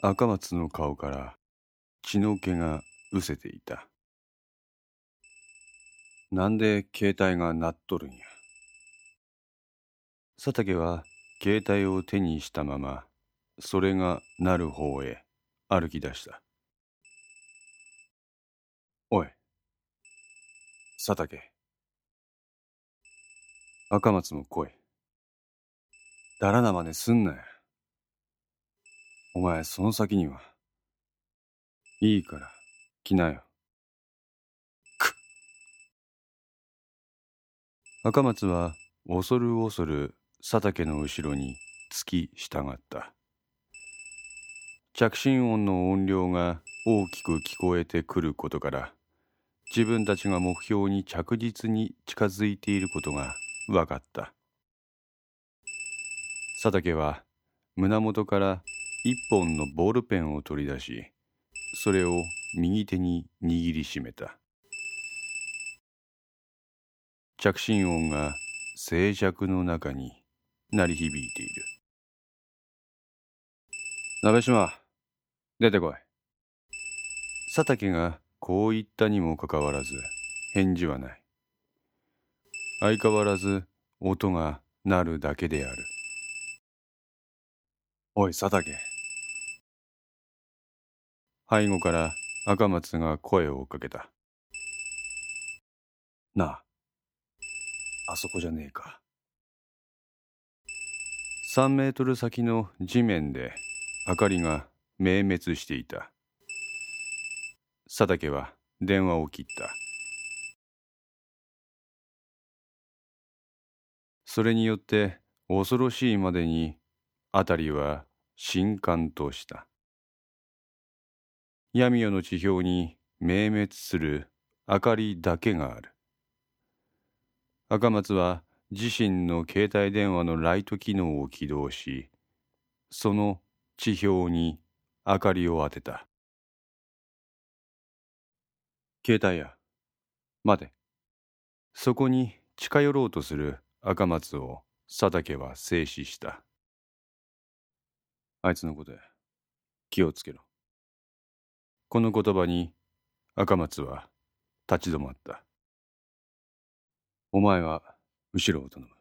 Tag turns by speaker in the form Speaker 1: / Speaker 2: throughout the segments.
Speaker 1: 赤松の顔から血の気が失せていた。なんで携帯が鳴っとるんや？佐竹は携帯を手にしたまま、それが鳴る方へ歩き出した。おい、佐竹。赤松も来い。だらな真似すんなよ。お前その先には。いいから、来なよ。く赤松は恐る恐る佐竹の後ろに突き従った。着信音の音量が大きく聞こえてくることから、自分たちが目標に着実に近づいていることが分かった。佐竹は胸元から一本のボールペンを取り出し、それを右手に握りしめた。着信音が静寂の中に鳴り響いている。鍋島、出てこい。佐竹がこう言ったにもかかわらず、返事はない。相変わらず音が鳴るだけである。おい、佐竹。背後から赤松が声をかけた。なあ、あそこじゃねえか。3メートル先の地面で明かりが明滅していた。佐竹は電話を切った。それによって恐ろしいまでに辺りは神官とした。闇夜の地表に明滅する明かりだけがある。赤松は自身の携帯電話のライト機能を起動し、その地表に明かりを当てた。携帯や、待て。そこに近寄ろうとする赤松を佐竹は静止した。あいつのことや、気をつけろ。この言葉に赤松は立ち止まった。お前は後ろを頼む。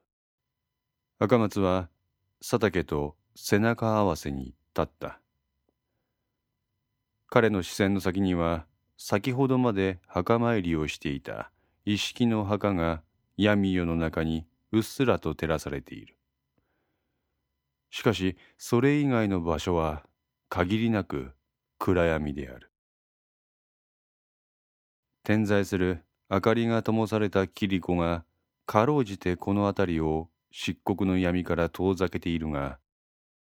Speaker 1: 赤松は佐竹と背中合わせに立った。彼の視線の先には先ほどまで墓参りをしていた一式の墓が闇夜の中にうっすらと照らされている。しかしそれ以外の場所は限りなく暗闇である。点在する明かりが灯されたキリコがかろうじてこの辺りを漆黒の闇から遠ざけているが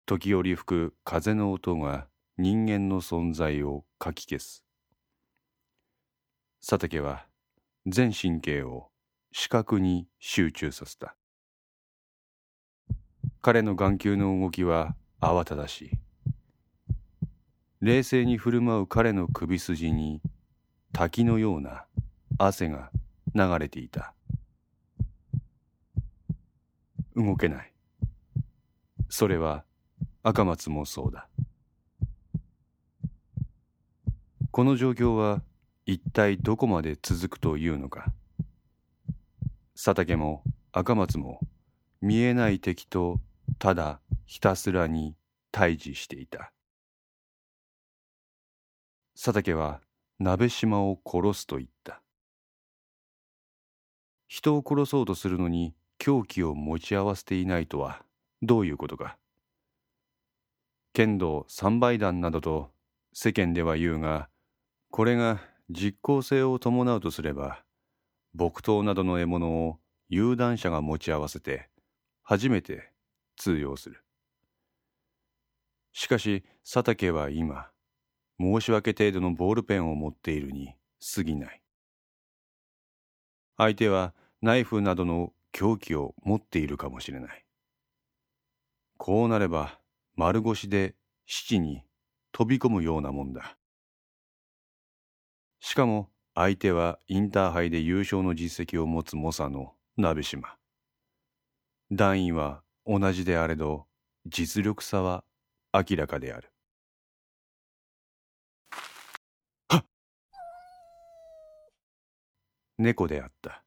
Speaker 1: 時折吹く風の音が人間の存在をかき消す。佐竹は全神経を視覚に集中させた。彼の眼球の動きは慌ただしい。冷静に振る舞う彼の首筋に滝のような汗が流れていた。動けない。それは赤松もそうだ。この状況は一体どこまで続くというのか。佐竹も赤松も見えない敵とただひたすらに対峙していた。佐竹は鍋島を殺すと言った。人を殺そうとするのに凶器を持ち合わせていないとはどういうことか。剣道三倍弾などと世間では言うが、これが実効性を伴うとすれば、木刀などの獲物を有段者が持ち合わせて初めて通用する。しかし佐竹は今、申し訳程度のボールペンを持っているに過ぎない。相手はナイフなどの凶器を持っているかもしれない。こうなれば丸腰で七に飛び込むようなもんだ。しかも相手はインターハイで優勝の実績を持つ猛者の鍋島。団員は同じであれど実力差は明らかであるはっ猫であった。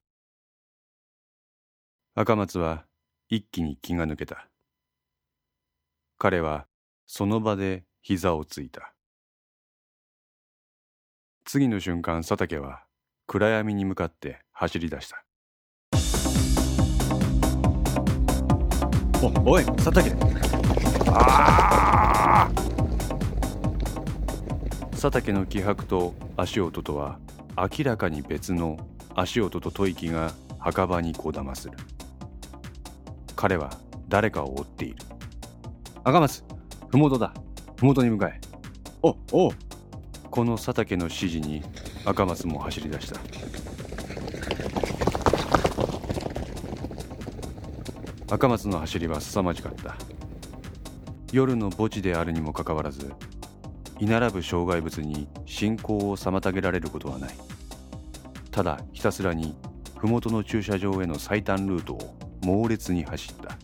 Speaker 1: 赤松は一気に気が抜けた。彼はその場で膝をついた。次の瞬間佐竹は暗闇に向かって走り出した。
Speaker 2: おおい佐竹。
Speaker 1: あ佐竹の気迫と足音とは明らかに別の足音と吐息が墓場にこだまする。彼は誰かを追っている。赤松麓だ。麓に向かえ。
Speaker 2: おお
Speaker 1: この佐竹の指示に赤松も走り出した。赤松の走りは凄まじかった。夜の墓地であるにもかかわらず居並ぶ障害物に進行を妨げられることはないただひたすらに麓の駐車場への最短ルートを猛烈に走った。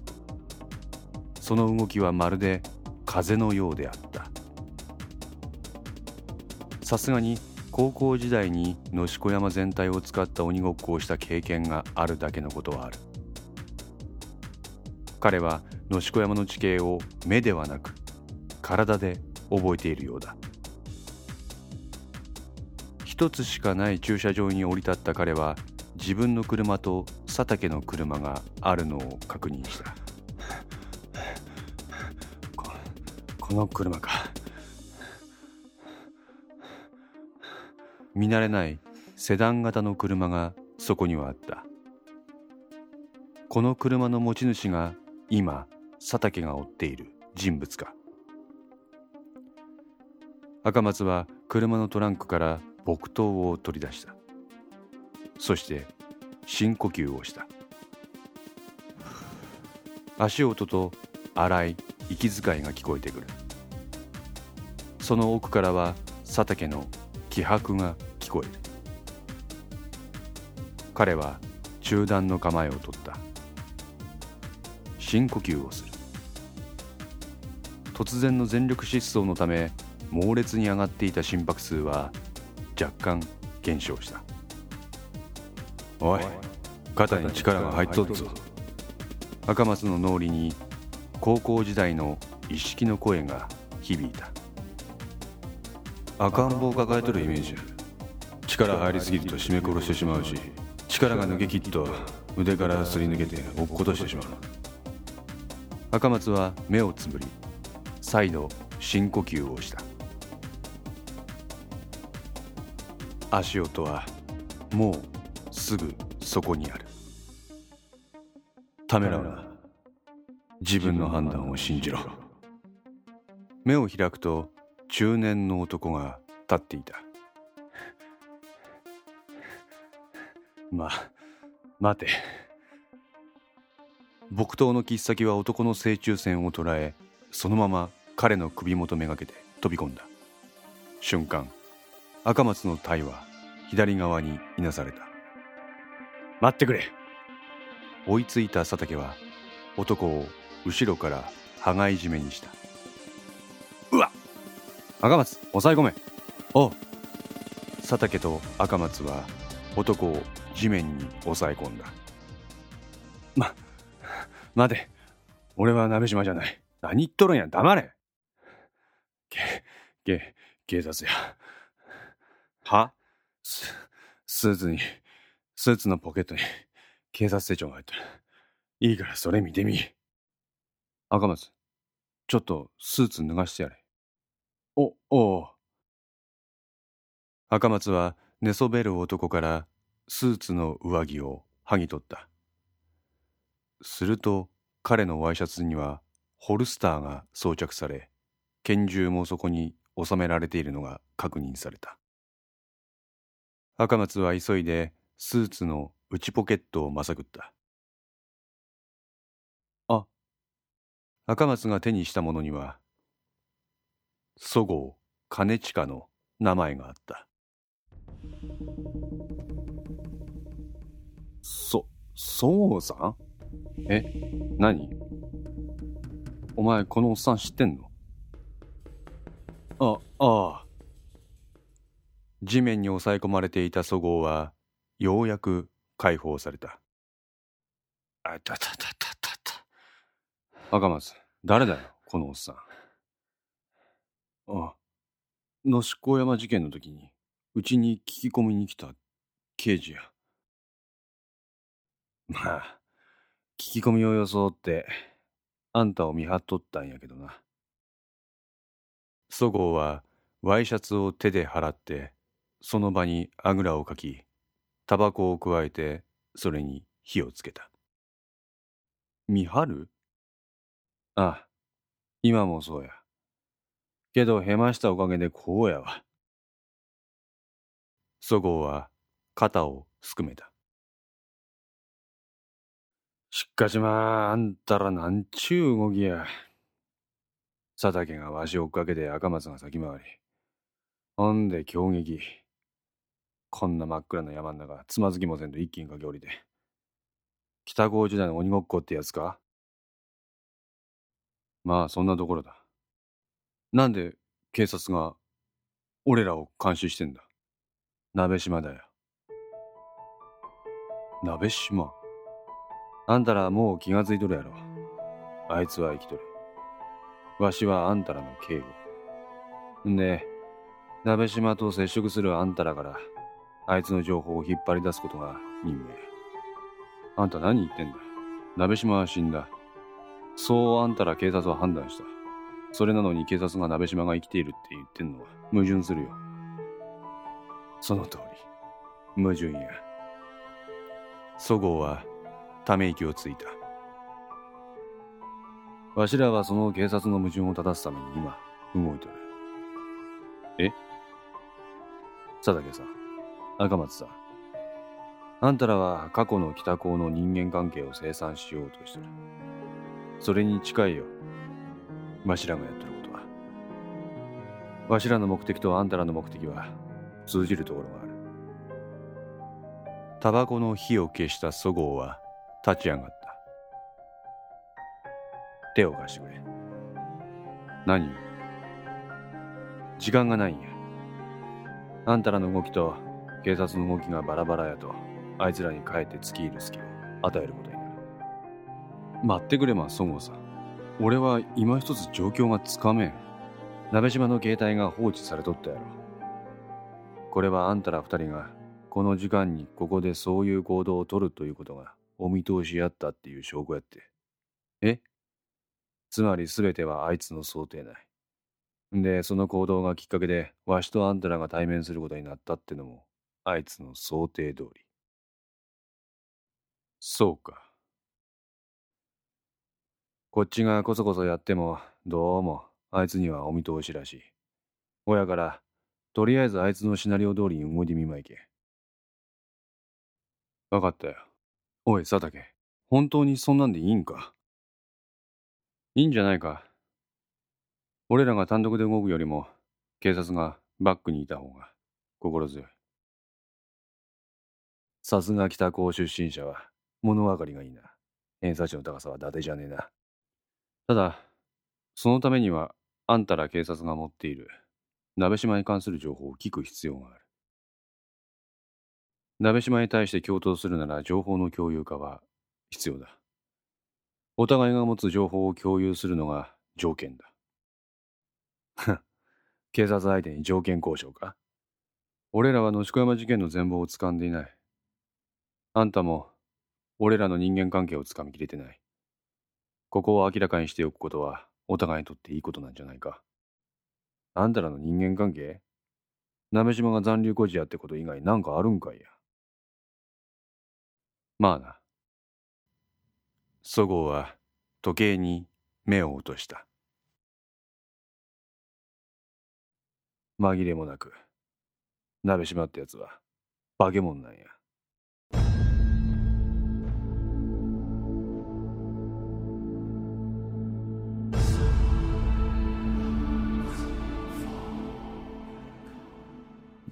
Speaker 1: その動きはまるで風のようであった。さすがに高校時代に能子山全体を使った鬼ごっこをした経験があるだけのことはある。彼は能子山の地形を目ではなく体で覚えているようだ。一つしかない駐車場に降り立った彼は自分の車と佐竹の車があるのを確認した。
Speaker 2: ここの車か。
Speaker 1: 見慣れないセダン型の車がそこにはあった。この車の持ち主が今佐竹が追っている人物か。赤松は車のトランクから木刀を取り出した。そして深呼吸をした。足音と荒い息遣いが聞こえてくる。その奥からは佐竹の気迫が聞こえる。彼は中断の構えをとった。深呼吸をする。突然の全力疾走のため猛烈に上がっていた心拍数は若干減少した。
Speaker 2: おい肩に力が入っとるぞ。
Speaker 1: 赤松の脳裏に高校時代の一式の声が響いた。
Speaker 2: 赤ん坊を抱えとるイメージ。力入りすぎると絞め殺してしまうし力が抜けきっと腕からすり抜けて落っことしてしまう。
Speaker 1: 赤松は目をつぶり再度深呼吸をした足音はもうすぐそこにある。
Speaker 2: ためらうな。自分の判断を信じろ。
Speaker 1: 目を開くと中年の男が立っていた。ま待て。木刀の切っ先は男の正中線を捉えそのまま彼の首元めがけて飛び込んだ。瞬間赤松の体は左側にいなされた。
Speaker 2: 待ってくれ。
Speaker 1: 追いついた佐竹は男を後ろから羽交い締めにした。
Speaker 2: うわ。
Speaker 1: 赤松抑え込め。
Speaker 2: お
Speaker 1: 佐竹と赤松は男を地面に抑え込んだ。
Speaker 2: ま待て。俺は鍋島じゃない。
Speaker 1: 何言っとるんや。黙れ。
Speaker 2: けけ警察や
Speaker 1: は？
Speaker 2: ススーツにスーツのポケットに警察手帳が入ってる。いいからそれ見てみ。
Speaker 1: 赤松ちょっとスーツ脱がしてやれ。
Speaker 2: おおう。
Speaker 1: 赤松は寝そべる男からスーツの上着を剥ぎ取った。すると彼のワイシャツにはホルスターが装着され拳銃もそこに収められているのが確認された。赤松は急いでスーツの内ポケットをまさぐった。あ赤松が手にしたものにはそごう兼近の名前があった。
Speaker 2: そそうさん？
Speaker 1: え何？お前このおっさん知ってんの？あ、ああ。地面に押さえ込まれていたそごうは、ようやく解放された。あたたたたたた。赤松、誰だよ、このおっさん。ああ、野志高山事件の時に、うちに聞き込みに来た刑事や。まあ、聞き込みを装って、あんたを見張っとったんやけどな。そごうはワイシャツを手で払ってその場にあぐらをかきタバコをくわえてそれに火をつけた。見張るああ今もそうや。けどへましたおかげでこうやわ。そごうは肩をすくめた。しっかしまああんたらなんちゅう動きや。佐竹がわしを追っかけて赤松が先回り。ほんで強撃。こんな真っ暗な山ん中、つまずきもせんと一気に駆け下りて。北高時代の鬼ごっこってやつか？まあそんなところだ。なんで警察が俺らを監視してんだ？鍋島だよ。鍋島？あんたらもう気がついとるやろ。あいつは生きとる。わしはあんたらの警護。んで、鍋島と接触するあんたらから、あいつの情報を引っ張り出すことが任命。あんた何言ってんだ？鍋島は死んだ。そうあんたら警察は判断した。それなのに警察が鍋島が生きているって言ってんのは矛盾するよ。その通り。矛盾や。そごうはため息をついた。わしらはその警察の矛盾を正すために今、動いとる。え？佐竹さん、赤松さん。あんたらは過去の北高の人間関係を清算しようとしてる。それに近いよ。わしらがやってることは。わしらの目的とあんたらの目的は通じるところがある。タバコの火を消したそごうは立ち上がった。手を貸してくれ。何時間がないんや。あんたらの動きと警察の動きがバラバラやと、あいつらに帰って付き入る隙を与えることになる。待ってくれま、そごうさん。俺は今一つ状況がつかめん。鍋島の携帯が放置されとったやろ。これはあんたら二人がこの時間にここでそういう行動をとるということがお見通しやったっていう証拠やって。え？つまり全てはあいつの想定内。で、その行動がきっかけで、わしとあんたらが対面することになったってのも、あいつの想定通り。そうか。こっちがこそこそやっても、どうも、あいつにはお見通しらしい。親から、とりあえずあいつのシナリオ通りに動いてみまいけ。わかったよ。おい、佐竹。本当にそんなんでいいんか？いいんじゃないか？俺らが単独で動くよりも、警察がバックにいた方が心強い。さすが北高出身者は物分かりがいいな。偏差値の高さは伊達じゃねえな。ただ、そのためにはあんたら警察が持っている鍋島に関する情報を聞く必要がある。鍋島に対して共闘するなら情報の共有化は必要だ。お互いが持つ情報を共有するのが条件だ。警察相手に条件交渉か？俺らは野宿山事件の全貌をつかんでいない。あんたも俺らの人間関係をつかみきれてない。ここを明らかにしておくことはお互いにとっていいことなんじゃないか。あんたらの人間関係？鍋島が残留孤児やってこと以外なんかあるんかいや？まあな。そごうは時計に目を落とした紛れもなく鍋島ってやつは化け物なんや